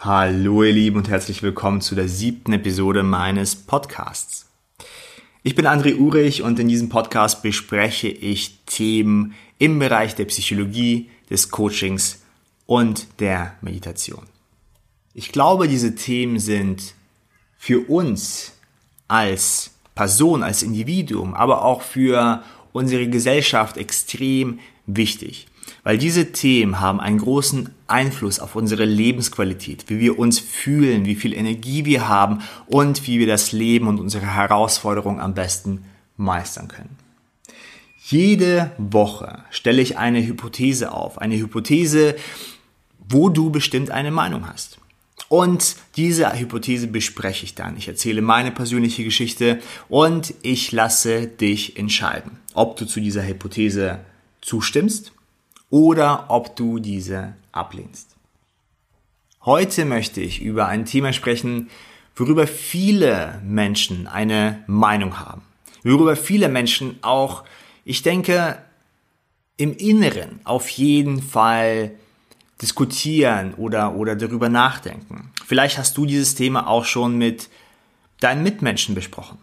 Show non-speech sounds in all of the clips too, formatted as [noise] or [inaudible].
Hallo ihr Lieben und herzlich willkommen zu der siebten Episode meines Podcasts. Ich bin André Urich und in diesem Podcast bespreche ich Themen im Bereich der Psychologie, des Coachings und der Meditation. Ich glaube, diese Themen sind für uns als Person, als Individuum, aber auch für unsere Gesellschaft extrem wichtig. Weil diese Themen haben einen großen Einfluss auf unsere Lebensqualität, wie wir uns fühlen, wie viel Energie wir haben und wie wir das Leben und unsere Herausforderungen am besten meistern können. Jede Woche stelle ich eine Hypothese auf, eine Hypothese, wo du bestimmt eine Meinung hast. Und diese Hypothese bespreche ich dann. Ich erzähle meine persönliche Geschichte und ich lasse dich entscheiden, ob du zu dieser Hypothese zustimmst oder ob du diese ablehnst. Heute möchte ich über ein Thema sprechen, worüber viele Menschen eine Meinung haben. Worüber viele Menschen auch, ich denke, im Inneren auf jeden Fall diskutieren oder, oder darüber nachdenken. Vielleicht hast du dieses Thema auch schon mit deinen Mitmenschen besprochen.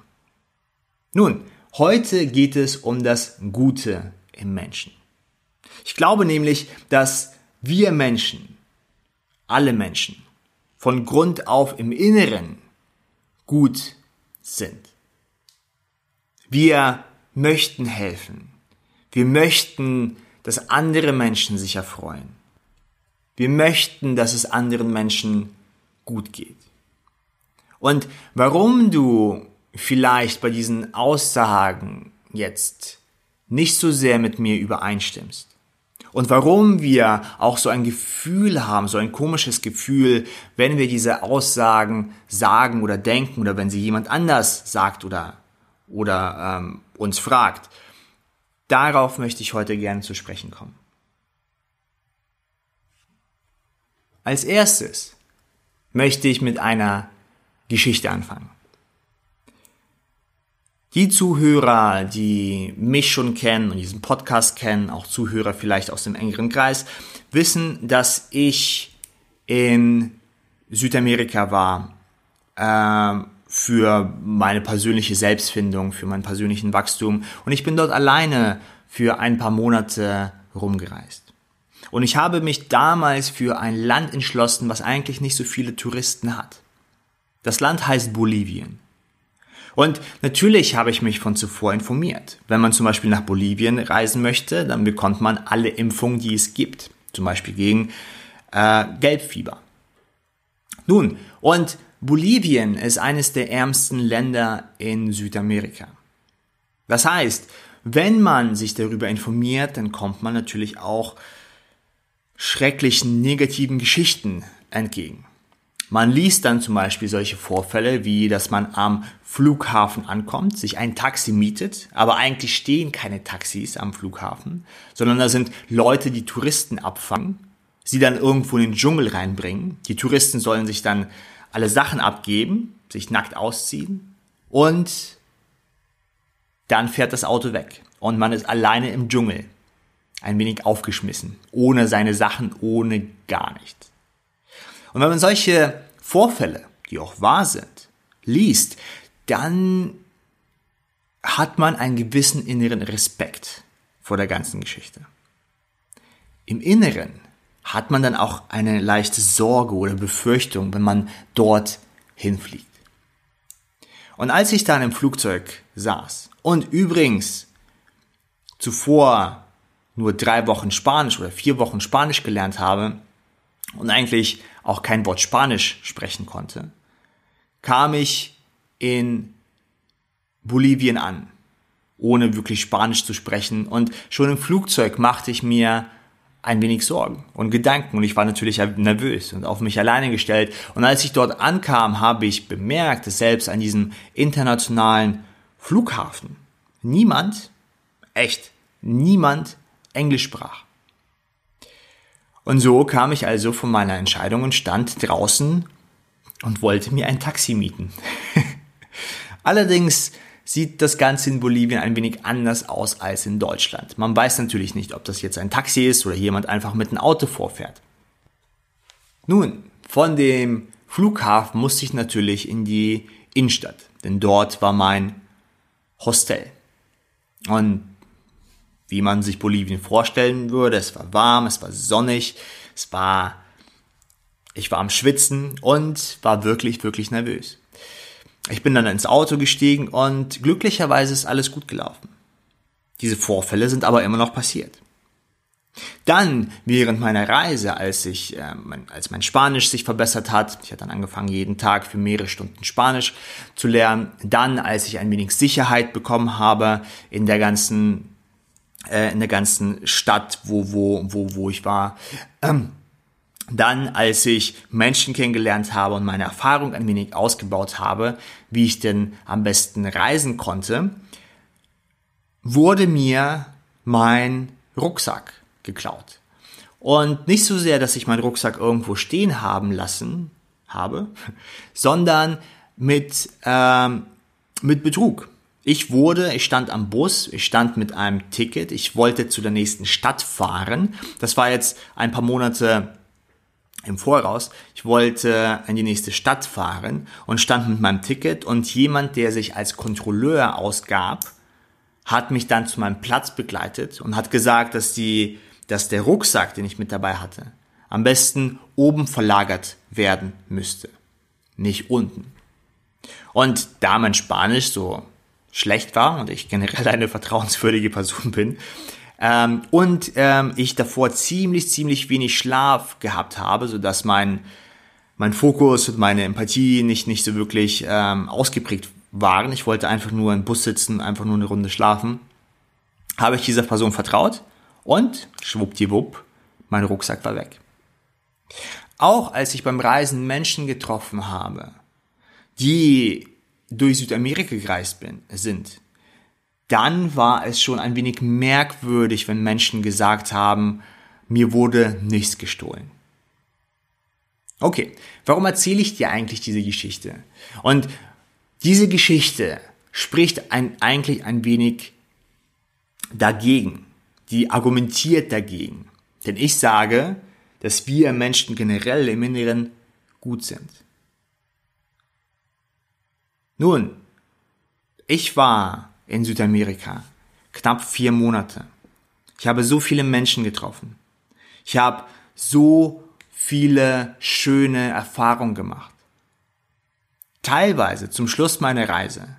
Nun, heute geht es um das Gute im Menschen. Ich glaube nämlich, dass wir Menschen, alle Menschen, von Grund auf im Inneren gut sind. Wir möchten helfen. Wir möchten, dass andere Menschen sich erfreuen. Wir möchten, dass es anderen Menschen gut geht. Und warum du vielleicht bei diesen Aussagen jetzt nicht so sehr mit mir übereinstimmst, und warum wir auch so ein Gefühl haben, so ein komisches Gefühl, wenn wir diese Aussagen sagen oder denken oder wenn sie jemand anders sagt oder, oder ähm, uns fragt. Darauf möchte ich heute gerne zu sprechen kommen. Als erstes möchte ich mit einer Geschichte anfangen. Die Zuhörer, die mich schon kennen und diesen Podcast kennen, auch Zuhörer vielleicht aus dem engeren Kreis, wissen, dass ich in Südamerika war äh, für meine persönliche Selbstfindung, für meinen persönlichen Wachstum und ich bin dort alleine für ein paar Monate rumgereist. Und ich habe mich damals für ein Land entschlossen, was eigentlich nicht so viele Touristen hat. Das Land heißt Bolivien. Und natürlich habe ich mich von zuvor informiert. Wenn man zum Beispiel nach Bolivien reisen möchte, dann bekommt man alle Impfungen, die es gibt. Zum Beispiel gegen äh, Gelbfieber. Nun, und Bolivien ist eines der ärmsten Länder in Südamerika. Das heißt, wenn man sich darüber informiert, dann kommt man natürlich auch schrecklichen negativen Geschichten entgegen. Man liest dann zum Beispiel solche Vorfälle, wie dass man am Flughafen ankommt, sich ein Taxi mietet, aber eigentlich stehen keine Taxis am Flughafen, sondern da sind Leute, die Touristen abfangen, sie dann irgendwo in den Dschungel reinbringen. Die Touristen sollen sich dann alle Sachen abgeben, sich nackt ausziehen und dann fährt das Auto weg und man ist alleine im Dschungel, ein wenig aufgeschmissen, ohne seine Sachen, ohne gar nichts. Und wenn man solche Vorfälle, die auch wahr sind, liest, dann hat man einen gewissen inneren Respekt vor der ganzen Geschichte. Im Inneren hat man dann auch eine leichte Sorge oder Befürchtung, wenn man dort hinfliegt. Und als ich dann im Flugzeug saß und übrigens zuvor nur drei Wochen Spanisch oder vier Wochen Spanisch gelernt habe und eigentlich auch kein Wort Spanisch sprechen konnte, kam ich in Bolivien an, ohne wirklich Spanisch zu sprechen. Und schon im Flugzeug machte ich mir ein wenig Sorgen und Gedanken und ich war natürlich nervös und auf mich alleine gestellt. Und als ich dort ankam, habe ich bemerkt, dass selbst an diesem internationalen Flughafen niemand, echt, niemand Englisch sprach. Und so kam ich also von meiner Entscheidung und stand draußen und wollte mir ein Taxi mieten. [laughs] Allerdings sieht das Ganze in Bolivien ein wenig anders aus als in Deutschland. Man weiß natürlich nicht, ob das jetzt ein Taxi ist oder jemand einfach mit einem Auto vorfährt. Nun, von dem Flughafen musste ich natürlich in die Innenstadt, denn dort war mein Hostel. Und wie man sich Bolivien vorstellen würde, es war warm, es war sonnig, es war, ich war am Schwitzen und war wirklich, wirklich nervös. Ich bin dann ins Auto gestiegen und glücklicherweise ist alles gut gelaufen. Diese Vorfälle sind aber immer noch passiert. Dann während meiner Reise, als ich, äh, mein, als mein Spanisch sich verbessert hat, ich habe dann angefangen jeden Tag für mehrere Stunden Spanisch zu lernen. Dann, als ich ein wenig Sicherheit bekommen habe in der ganzen, äh, in der ganzen Stadt, wo wo wo wo ich war. Ähm, dann, als ich Menschen kennengelernt habe und meine Erfahrung ein wenig ausgebaut habe, wie ich denn am besten reisen konnte, wurde mir mein Rucksack geklaut. Und nicht so sehr, dass ich meinen Rucksack irgendwo stehen haben lassen habe, [laughs] sondern mit, ähm, mit Betrug. Ich wurde, ich stand am Bus, ich stand mit einem Ticket, ich wollte zu der nächsten Stadt fahren. Das war jetzt ein paar Monate im Voraus. Ich wollte in die nächste Stadt fahren und stand mit meinem Ticket und jemand, der sich als Kontrolleur ausgab, hat mich dann zu meinem Platz begleitet und hat gesagt, dass die dass der Rucksack, den ich mit dabei hatte, am besten oben verlagert werden müsste, nicht unten. Und da mein Spanisch so schlecht war und ich generell eine vertrauenswürdige Person bin, ähm, und ähm, ich davor ziemlich, ziemlich wenig Schlaf gehabt habe, so dass mein, mein Fokus und meine Empathie nicht, nicht so wirklich ähm, ausgeprägt waren. Ich wollte einfach nur im Bus sitzen, einfach nur eine Runde schlafen. Habe ich dieser Person vertraut und schwuppdiwupp, mein Rucksack war weg. Auch als ich beim Reisen Menschen getroffen habe, die durch Südamerika gereist bin, sind, dann war es schon ein wenig merkwürdig, wenn Menschen gesagt haben, mir wurde nichts gestohlen. Okay, warum erzähle ich dir eigentlich diese Geschichte? Und diese Geschichte spricht ein, eigentlich ein wenig dagegen die argumentiert dagegen. Denn ich sage, dass wir Menschen generell im Inneren gut sind. Nun, ich war in Südamerika knapp vier Monate. Ich habe so viele Menschen getroffen. Ich habe so viele schöne Erfahrungen gemacht. Teilweise zum Schluss meiner Reise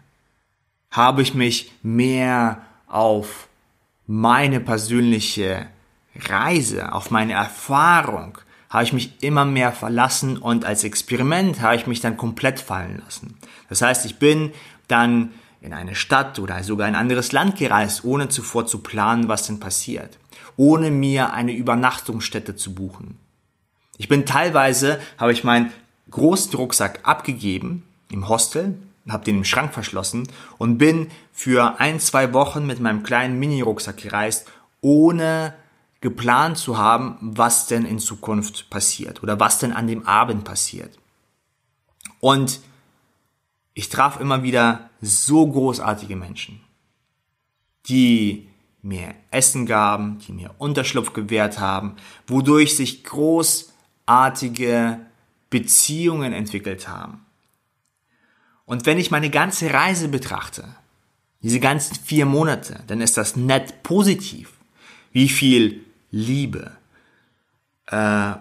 habe ich mich mehr auf meine persönliche Reise, auf meine Erfahrung, habe ich mich immer mehr verlassen und als Experiment habe ich mich dann komplett fallen lassen. Das heißt, ich bin dann in eine Stadt oder sogar ein anderes Land gereist, ohne zuvor zu planen, was denn passiert, ohne mir eine Übernachtungsstätte zu buchen. Ich bin teilweise, habe ich meinen großen Rucksack abgegeben im Hostel, habe den im Schrank verschlossen und bin für ein, zwei Wochen mit meinem kleinen Mini-Rucksack gereist, ohne geplant zu haben, was denn in Zukunft passiert oder was denn an dem Abend passiert. Und ich traf immer wieder so großartige Menschen, die mir Essen gaben, die mir Unterschlupf gewährt haben, wodurch sich großartige Beziehungen entwickelt haben. Und wenn ich meine ganze Reise betrachte, diese ganzen vier Monate, dann ist das nett positiv. Wie viel Liebe, äh,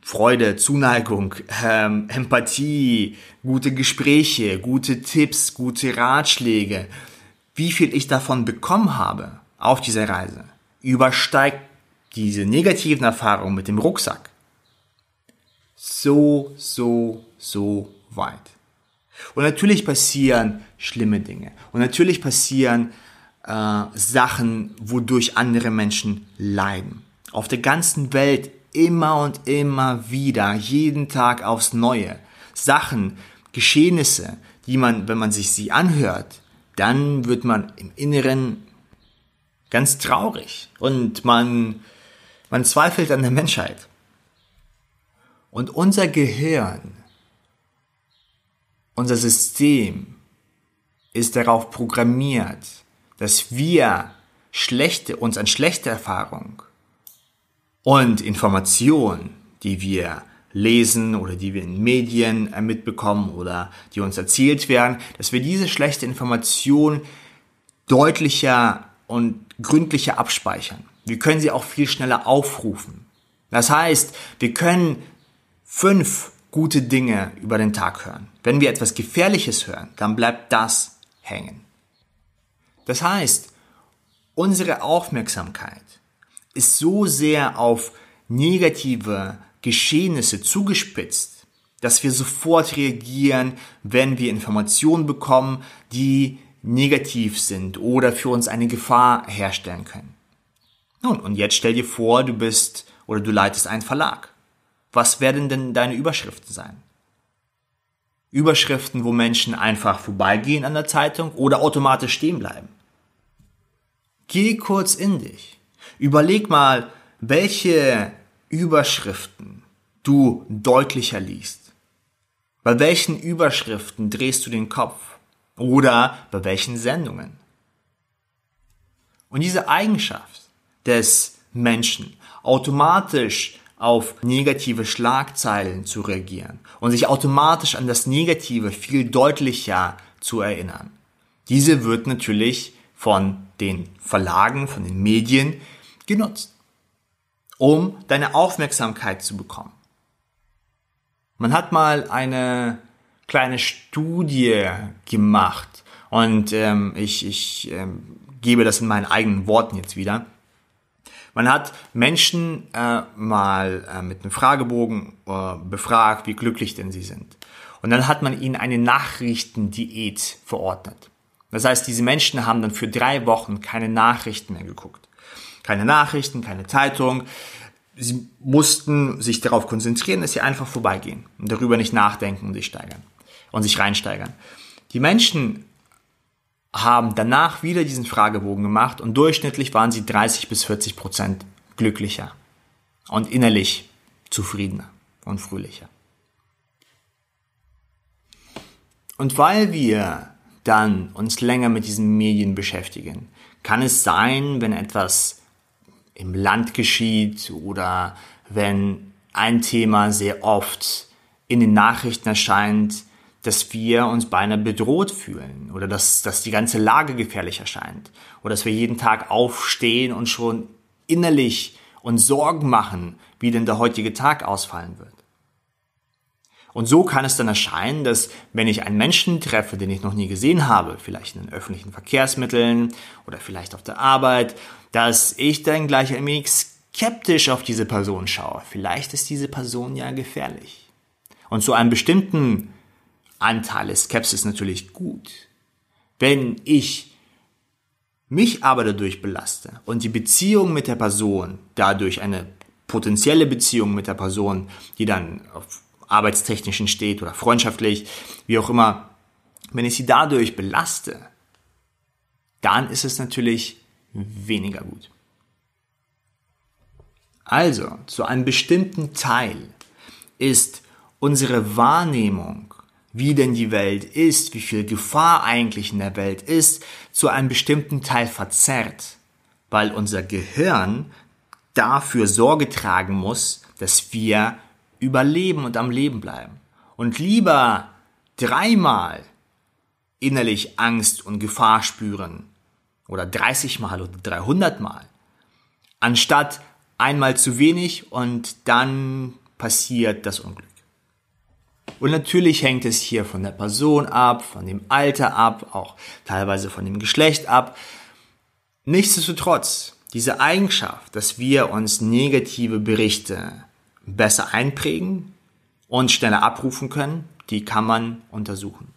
Freude, Zuneigung, ähm, Empathie, gute Gespräche, gute Tipps, gute Ratschläge, wie viel ich davon bekommen habe auf dieser Reise, übersteigt diese negativen Erfahrungen mit dem Rucksack so, so, so weit. Und natürlich passieren schlimme Dinge. Und natürlich passieren äh, Sachen, wodurch andere Menschen leiden. Auf der ganzen Welt immer und immer wieder, jeden Tag aufs Neue. Sachen, Geschehnisse, die man, wenn man sich sie anhört, dann wird man im Inneren ganz traurig und man, man zweifelt an der Menschheit. Und unser Gehirn unser System ist darauf programmiert, dass wir schlechte, uns an schlechte Erfahrung und Informationen, die wir lesen oder die wir in Medien äh, mitbekommen oder die uns erzählt werden, dass wir diese schlechte Information deutlicher und gründlicher abspeichern. Wir können sie auch viel schneller aufrufen. Das heißt, wir können fünf gute Dinge über den Tag hören. Wenn wir etwas Gefährliches hören, dann bleibt das hängen. Das heißt, unsere Aufmerksamkeit ist so sehr auf negative Geschehnisse zugespitzt, dass wir sofort reagieren, wenn wir Informationen bekommen, die negativ sind oder für uns eine Gefahr herstellen können. Nun, und jetzt stell dir vor, du bist oder du leitest einen Verlag. Was werden denn deine Überschriften sein? Überschriften, wo Menschen einfach vorbeigehen an der Zeitung oder automatisch stehen bleiben. Geh kurz in dich. Überleg mal, welche Überschriften du deutlicher liest. Bei welchen Überschriften drehst du den Kopf? Oder bei welchen Sendungen? Und diese Eigenschaft des Menschen, automatisch auf negative Schlagzeilen zu reagieren und sich automatisch an das Negative viel deutlicher zu erinnern. Diese wird natürlich von den Verlagen, von den Medien genutzt, um deine Aufmerksamkeit zu bekommen. Man hat mal eine kleine Studie gemacht und ähm, ich, ich ähm, gebe das in meinen eigenen Worten jetzt wieder. Man hat Menschen äh, mal äh, mit einem Fragebogen äh, befragt, wie glücklich denn sie sind. Und dann hat man ihnen eine Nachrichtendiät verordnet. Das heißt, diese Menschen haben dann für drei Wochen keine Nachrichten mehr geguckt. Keine Nachrichten, keine Zeitung. Sie mussten sich darauf konzentrieren, dass sie einfach vorbeigehen und darüber nicht nachdenken und sich steigern und sich reinsteigern. Die Menschen haben danach wieder diesen Fragebogen gemacht und durchschnittlich waren sie 30 bis 40 Prozent glücklicher und innerlich zufriedener und fröhlicher. Und weil wir dann uns länger mit diesen Medien beschäftigen, kann es sein, wenn etwas im Land geschieht oder wenn ein Thema sehr oft in den Nachrichten erscheint, dass wir uns beinahe bedroht fühlen oder dass, dass die ganze Lage gefährlich erscheint oder dass wir jeden Tag aufstehen und schon innerlich uns Sorgen machen, wie denn der heutige Tag ausfallen wird. Und so kann es dann erscheinen, dass wenn ich einen Menschen treffe, den ich noch nie gesehen habe, vielleicht in den öffentlichen Verkehrsmitteln oder vielleicht auf der Arbeit, dass ich dann gleich ein wenig skeptisch auf diese Person schaue. Vielleicht ist diese Person ja gefährlich. Und zu einem bestimmten Anteil ist Skepsis natürlich gut. Wenn ich mich aber dadurch belaste und die Beziehung mit der Person, dadurch eine potenzielle Beziehung mit der Person, die dann auf arbeitstechnischen steht oder freundschaftlich, wie auch immer, wenn ich sie dadurch belaste, dann ist es natürlich weniger gut. Also, zu einem bestimmten Teil ist unsere Wahrnehmung wie denn die Welt ist, wie viel Gefahr eigentlich in der Welt ist, zu einem bestimmten Teil verzerrt, weil unser Gehirn dafür Sorge tragen muss, dass wir überleben und am Leben bleiben. Und lieber dreimal innerlich Angst und Gefahr spüren oder 30 Mal oder 300 Mal, anstatt einmal zu wenig und dann passiert das Unglück. Und natürlich hängt es hier von der Person ab, von dem Alter ab, auch teilweise von dem Geschlecht ab. Nichtsdestotrotz, diese Eigenschaft, dass wir uns negative Berichte besser einprägen und schneller abrufen können, die kann man untersuchen.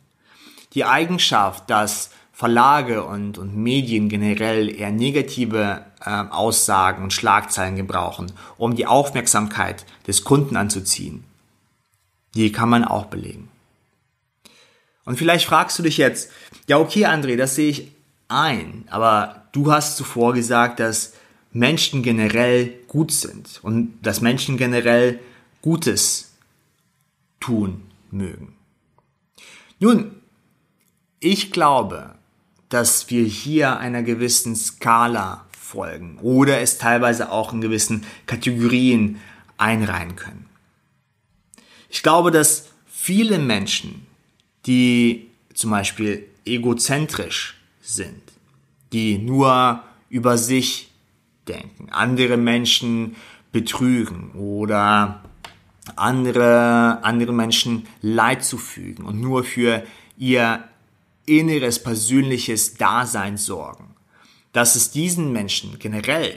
Die Eigenschaft, dass Verlage und, und Medien generell eher negative äh, Aussagen und Schlagzeilen gebrauchen, um die Aufmerksamkeit des Kunden anzuziehen, die kann man auch belegen. Und vielleicht fragst du dich jetzt, ja okay André, das sehe ich ein, aber du hast zuvor gesagt, dass Menschen generell gut sind und dass Menschen generell Gutes tun mögen. Nun, ich glaube, dass wir hier einer gewissen Skala folgen oder es teilweise auch in gewissen Kategorien einreihen können. Ich glaube, dass viele Menschen, die zum Beispiel egozentrisch sind, die nur über sich denken, andere Menschen betrügen oder andere, andere Menschen Leid zufügen und nur für ihr inneres persönliches Dasein sorgen, dass es diesen Menschen generell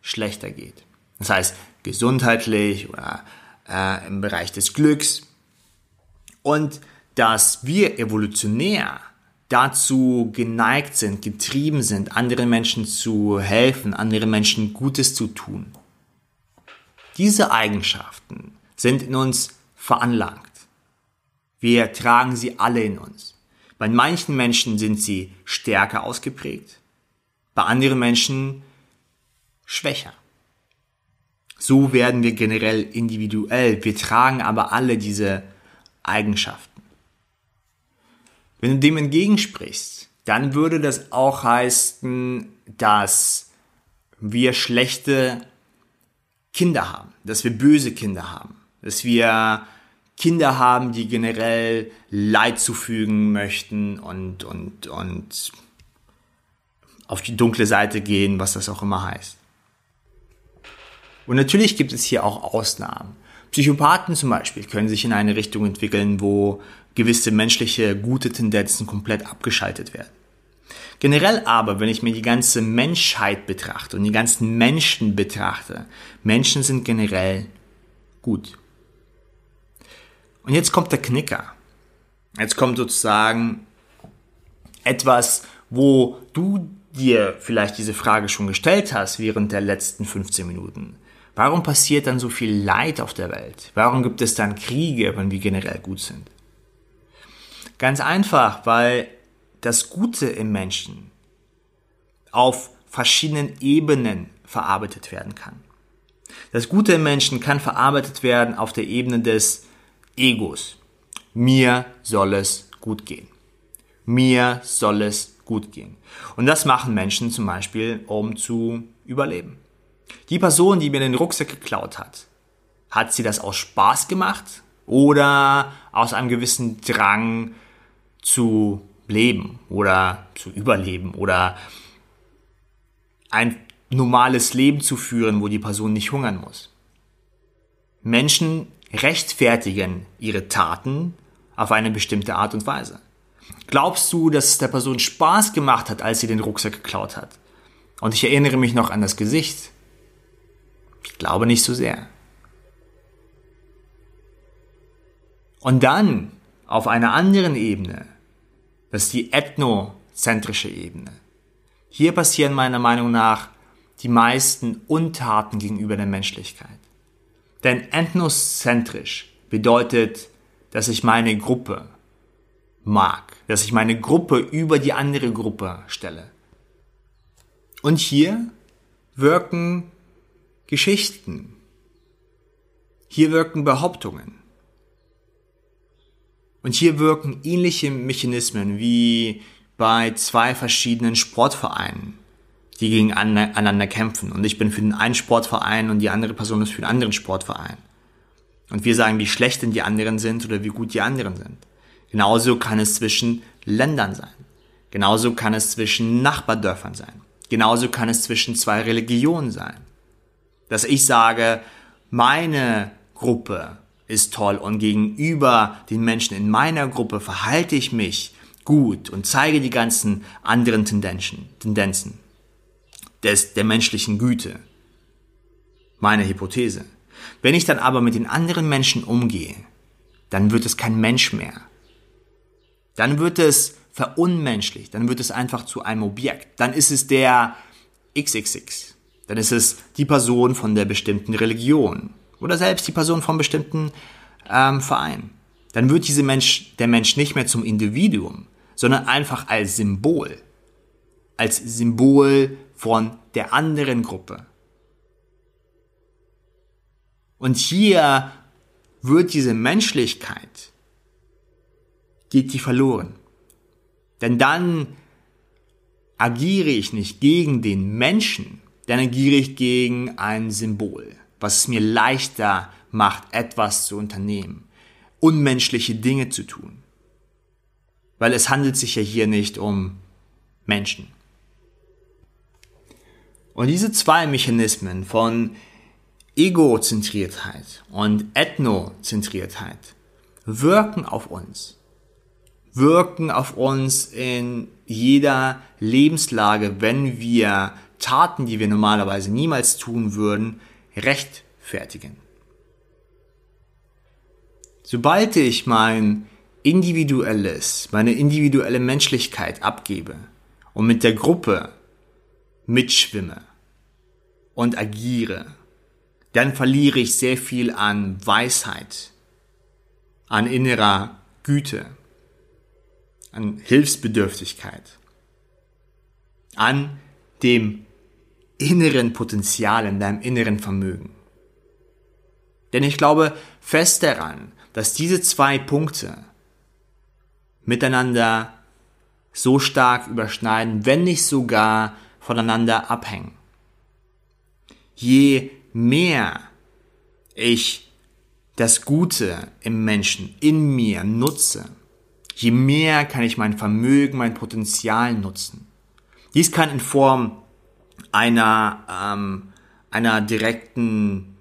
schlechter geht. Das heißt, gesundheitlich oder äh, im Bereich des Glücks. Und dass wir evolutionär dazu geneigt sind, getrieben sind, anderen Menschen zu helfen, anderen Menschen Gutes zu tun. Diese Eigenschaften sind in uns veranlagt. Wir tragen sie alle in uns. Bei manchen Menschen sind sie stärker ausgeprägt, bei anderen Menschen schwächer. So werden wir generell individuell. Wir tragen aber alle diese Eigenschaften. Wenn du dem entgegensprichst, dann würde das auch heißen, dass wir schlechte Kinder haben, dass wir böse Kinder haben, dass wir Kinder haben, die generell Leid zufügen möchten und, und, und auf die dunkle Seite gehen, was das auch immer heißt. Und natürlich gibt es hier auch Ausnahmen. Psychopathen zum Beispiel können sich in eine Richtung entwickeln, wo gewisse menschliche gute Tendenzen komplett abgeschaltet werden. Generell aber, wenn ich mir die ganze Menschheit betrachte und die ganzen Menschen betrachte, Menschen sind generell gut. Und jetzt kommt der Knicker. Jetzt kommt sozusagen etwas, wo du dir vielleicht diese Frage schon gestellt hast während der letzten 15 Minuten. Warum passiert dann so viel Leid auf der Welt? Warum gibt es dann Kriege, wenn wir generell gut sind? Ganz einfach, weil das Gute im Menschen auf verschiedenen Ebenen verarbeitet werden kann. Das Gute im Menschen kann verarbeitet werden auf der Ebene des Egos. Mir soll es gut gehen. Mir soll es gut gehen. Und das machen Menschen zum Beispiel, um zu überleben. Die Person, die mir den Rucksack geklaut hat, hat sie das aus Spaß gemacht oder aus einem gewissen Drang zu leben oder zu überleben oder ein normales Leben zu führen, wo die Person nicht hungern muss. Menschen rechtfertigen ihre Taten auf eine bestimmte Art und Weise. Glaubst du, dass es der Person Spaß gemacht hat, als sie den Rucksack geklaut hat? Und ich erinnere mich noch an das Gesicht. Ich glaube nicht so sehr. Und dann auf einer anderen Ebene, das ist die ethnozentrische Ebene. Hier passieren meiner Meinung nach die meisten Untaten gegenüber der Menschlichkeit. Denn ethnozentrisch bedeutet, dass ich meine Gruppe mag, dass ich meine Gruppe über die andere Gruppe stelle. Und hier wirken Geschichten. Hier wirken Behauptungen. Und hier wirken ähnliche Mechanismen wie bei zwei verschiedenen Sportvereinen, die gegeneinander kämpfen. Und ich bin für den einen Sportverein und die andere Person ist für den anderen Sportverein. Und wir sagen, wie schlecht denn die anderen sind oder wie gut die anderen sind. Genauso kann es zwischen Ländern sein. Genauso kann es zwischen Nachbardörfern sein. Genauso kann es zwischen zwei Religionen sein dass ich sage, meine Gruppe ist toll und gegenüber den Menschen in meiner Gruppe verhalte ich mich gut und zeige die ganzen anderen Tendenzen, Tendenzen des, der menschlichen Güte. Meine Hypothese. Wenn ich dann aber mit den anderen Menschen umgehe, dann wird es kein Mensch mehr. Dann wird es verunmenschlich, dann wird es einfach zu einem Objekt. Dann ist es der XXX dann ist es die Person von der bestimmten Religion oder selbst die Person vom bestimmten ähm, Verein. Dann wird diese Mensch, der Mensch nicht mehr zum Individuum, sondern einfach als Symbol. Als Symbol von der anderen Gruppe. Und hier wird diese Menschlichkeit, geht die verloren. Denn dann agiere ich nicht gegen den Menschen, dann agiere ich gegen ein Symbol, was es mir leichter macht, etwas zu unternehmen. unmenschliche Dinge zu tun. Weil es handelt sich ja hier nicht um Menschen. Und diese zwei Mechanismen von Egozentriertheit und Ethnozentriertheit wirken auf uns. Wirken auf uns in jeder Lebenslage, wenn wir Taten, die wir normalerweise niemals tun würden, rechtfertigen. Sobald ich mein individuelles, meine individuelle Menschlichkeit abgebe und mit der Gruppe mitschwimme und agiere, dann verliere ich sehr viel an Weisheit, an innerer Güte, an Hilfsbedürftigkeit, an dem inneren Potenzial, in deinem inneren Vermögen. Denn ich glaube fest daran, dass diese zwei Punkte miteinander so stark überschneiden, wenn nicht sogar voneinander abhängen. Je mehr ich das Gute im Menschen, in mir nutze, je mehr kann ich mein Vermögen, mein Potenzial nutzen. Dies kann in Form einer, ähm, einer direkten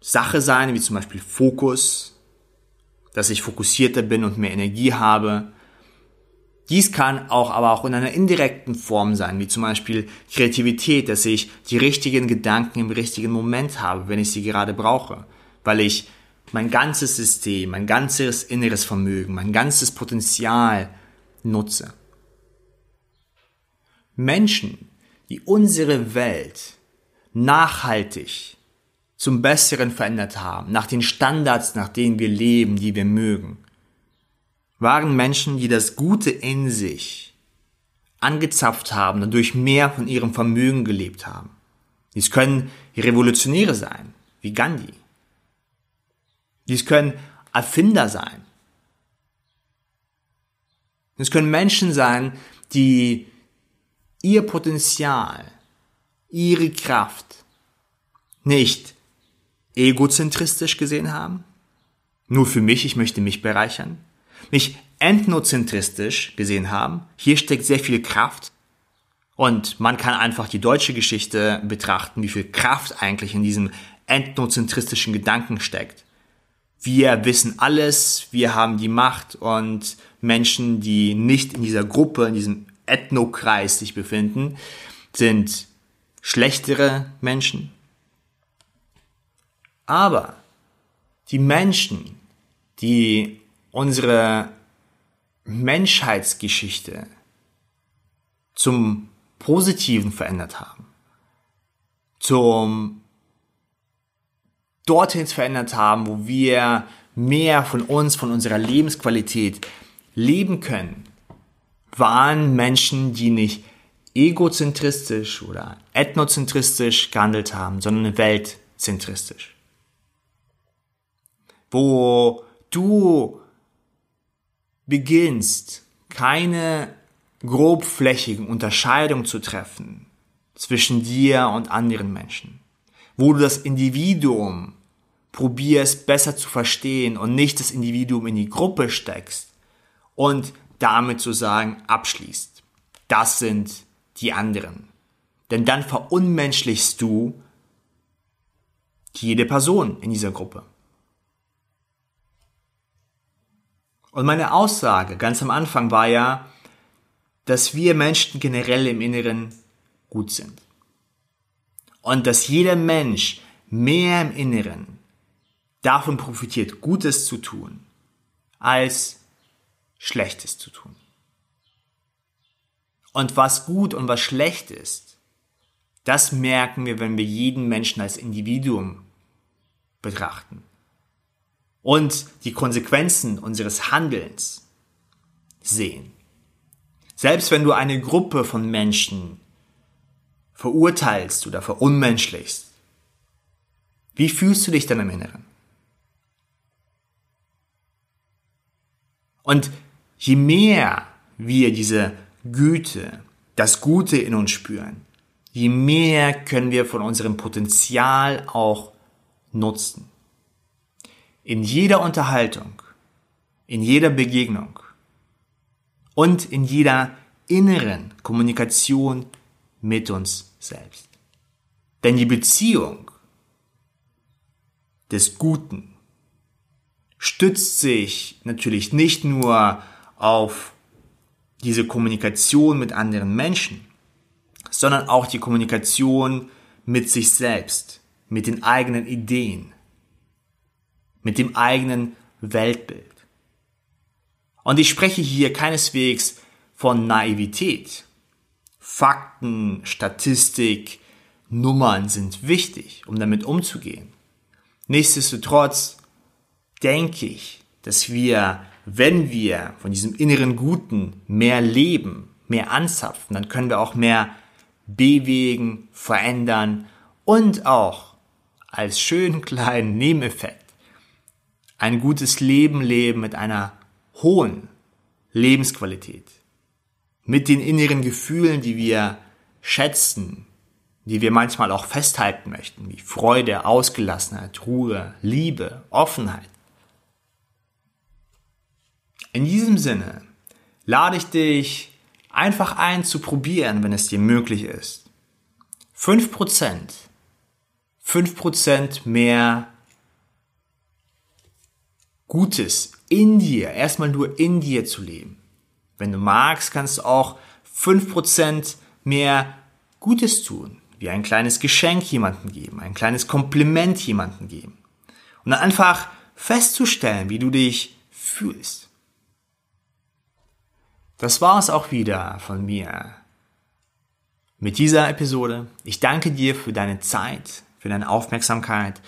Sache sein, wie zum Beispiel Fokus, dass ich fokussierter bin und mehr Energie habe. Dies kann auch aber auch in einer indirekten Form sein, wie zum Beispiel Kreativität, dass ich die richtigen Gedanken im richtigen Moment habe, wenn ich sie gerade brauche, weil ich mein ganzes System, mein ganzes inneres Vermögen, mein ganzes Potenzial nutze. Menschen, die unsere Welt nachhaltig zum Besseren verändert haben, nach den Standards, nach denen wir leben, die wir mögen, waren Menschen, die das Gute in sich angezapft haben und durch mehr von ihrem Vermögen gelebt haben. Dies können Revolutionäre sein, wie Gandhi. Dies können Erfinder sein. Es können Menschen sein, die ihr Potenzial, ihre Kraft nicht egozentristisch gesehen haben. Nur für mich, ich möchte mich bereichern, nicht ethnozentristisch gesehen haben. Hier steckt sehr viel Kraft. Und man kann einfach die deutsche Geschichte betrachten, wie viel Kraft eigentlich in diesem ethnozentristischen Gedanken steckt. Wir wissen alles, wir haben die Macht und Menschen, die nicht in dieser Gruppe, in diesem Ethnokreis sich befinden, sind schlechtere Menschen. Aber die Menschen, die unsere Menschheitsgeschichte zum Positiven verändert haben, zum dorthin verändert haben, wo wir mehr von uns, von unserer Lebensqualität leben können, waren Menschen, die nicht egozentristisch oder ethnozentristisch gehandelt haben, sondern weltzentristisch. Wo du beginnst, keine grobflächigen Unterscheidungen zu treffen zwischen dir und anderen Menschen, wo du das Individuum probierst besser zu verstehen und nicht das Individuum in die Gruppe steckst und damit zu sagen abschließt. Das sind die anderen. Denn dann verunmenschlichst du jede Person in dieser Gruppe. Und meine Aussage ganz am Anfang war ja, dass wir Menschen generell im Inneren gut sind. Und dass jeder Mensch mehr im Inneren davon profitiert, Gutes zu tun, als Schlechtes zu tun. Und was gut und was schlecht ist, das merken wir, wenn wir jeden Menschen als Individuum betrachten und die Konsequenzen unseres Handelns sehen. Selbst wenn du eine Gruppe von Menschen verurteilst oder verunmenschlichst, wie fühlst du dich dann im Inneren? Und je mehr wir diese Güte, das Gute in uns spüren, je mehr können wir von unserem Potenzial auch nutzen in jeder Unterhaltung, in jeder Begegnung und in jeder inneren Kommunikation mit uns selbst. Denn die Beziehung des Guten stützt sich natürlich nicht nur auf diese Kommunikation mit anderen Menschen, sondern auch die Kommunikation mit sich selbst, mit den eigenen Ideen, mit dem eigenen Weltbild. Und ich spreche hier keineswegs von Naivität. Fakten, Statistik, Nummern sind wichtig, um damit umzugehen. Nichtsdestotrotz denke ich, dass wir, wenn wir von diesem inneren Guten mehr leben, mehr anzapfen, dann können wir auch mehr bewegen, verändern und auch als schönen [laughs] kleinen Nebeneffekt ein gutes Leben leben mit einer hohen Lebensqualität, mit den inneren Gefühlen, die wir schätzen, die wir manchmal auch festhalten möchten, wie Freude, Ausgelassenheit, Ruhe, Liebe, Offenheit. In diesem Sinne lade ich dich einfach ein zu probieren, wenn es dir möglich ist. 5%, 5% mehr Gutes in dir, erstmal nur in dir zu leben. Wenn du magst, kannst du auch 5% mehr Gutes tun, wie ein kleines Geschenk jemandem geben, ein kleines Kompliment jemandem geben. Und dann einfach festzustellen, wie du dich fühlst. Das war es auch wieder von mir mit dieser Episode. Ich danke dir für deine Zeit, für deine Aufmerksamkeit.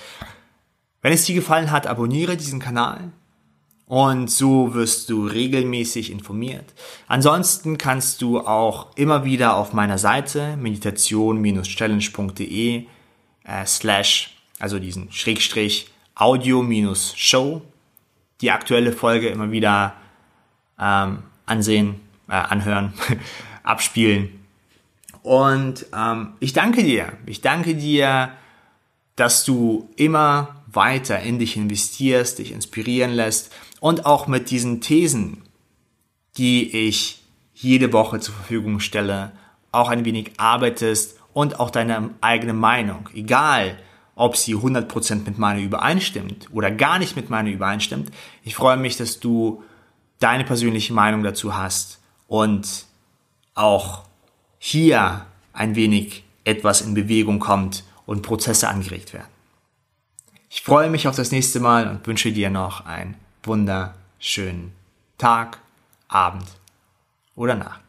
Wenn es dir gefallen hat, abonniere diesen Kanal und so wirst du regelmäßig informiert. Ansonsten kannst du auch immer wieder auf meiner Seite meditation-challenge.de äh, slash, also diesen Schrägstrich Audio-Show, die aktuelle Folge immer wieder ähm, ansehen, äh, anhören, [laughs] abspielen. Und ähm, ich danke dir. Ich danke dir dass du immer weiter in dich investierst, dich inspirieren lässt und auch mit diesen Thesen, die ich jede Woche zur Verfügung stelle, auch ein wenig arbeitest und auch deine eigene Meinung, egal ob sie 100% mit meiner übereinstimmt oder gar nicht mit meiner übereinstimmt. Ich freue mich, dass du deine persönliche Meinung dazu hast und auch hier ein wenig etwas in Bewegung kommt und Prozesse angeregt werden. Ich freue mich auf das nächste Mal und wünsche dir noch einen wunderschönen Tag, Abend oder Nacht.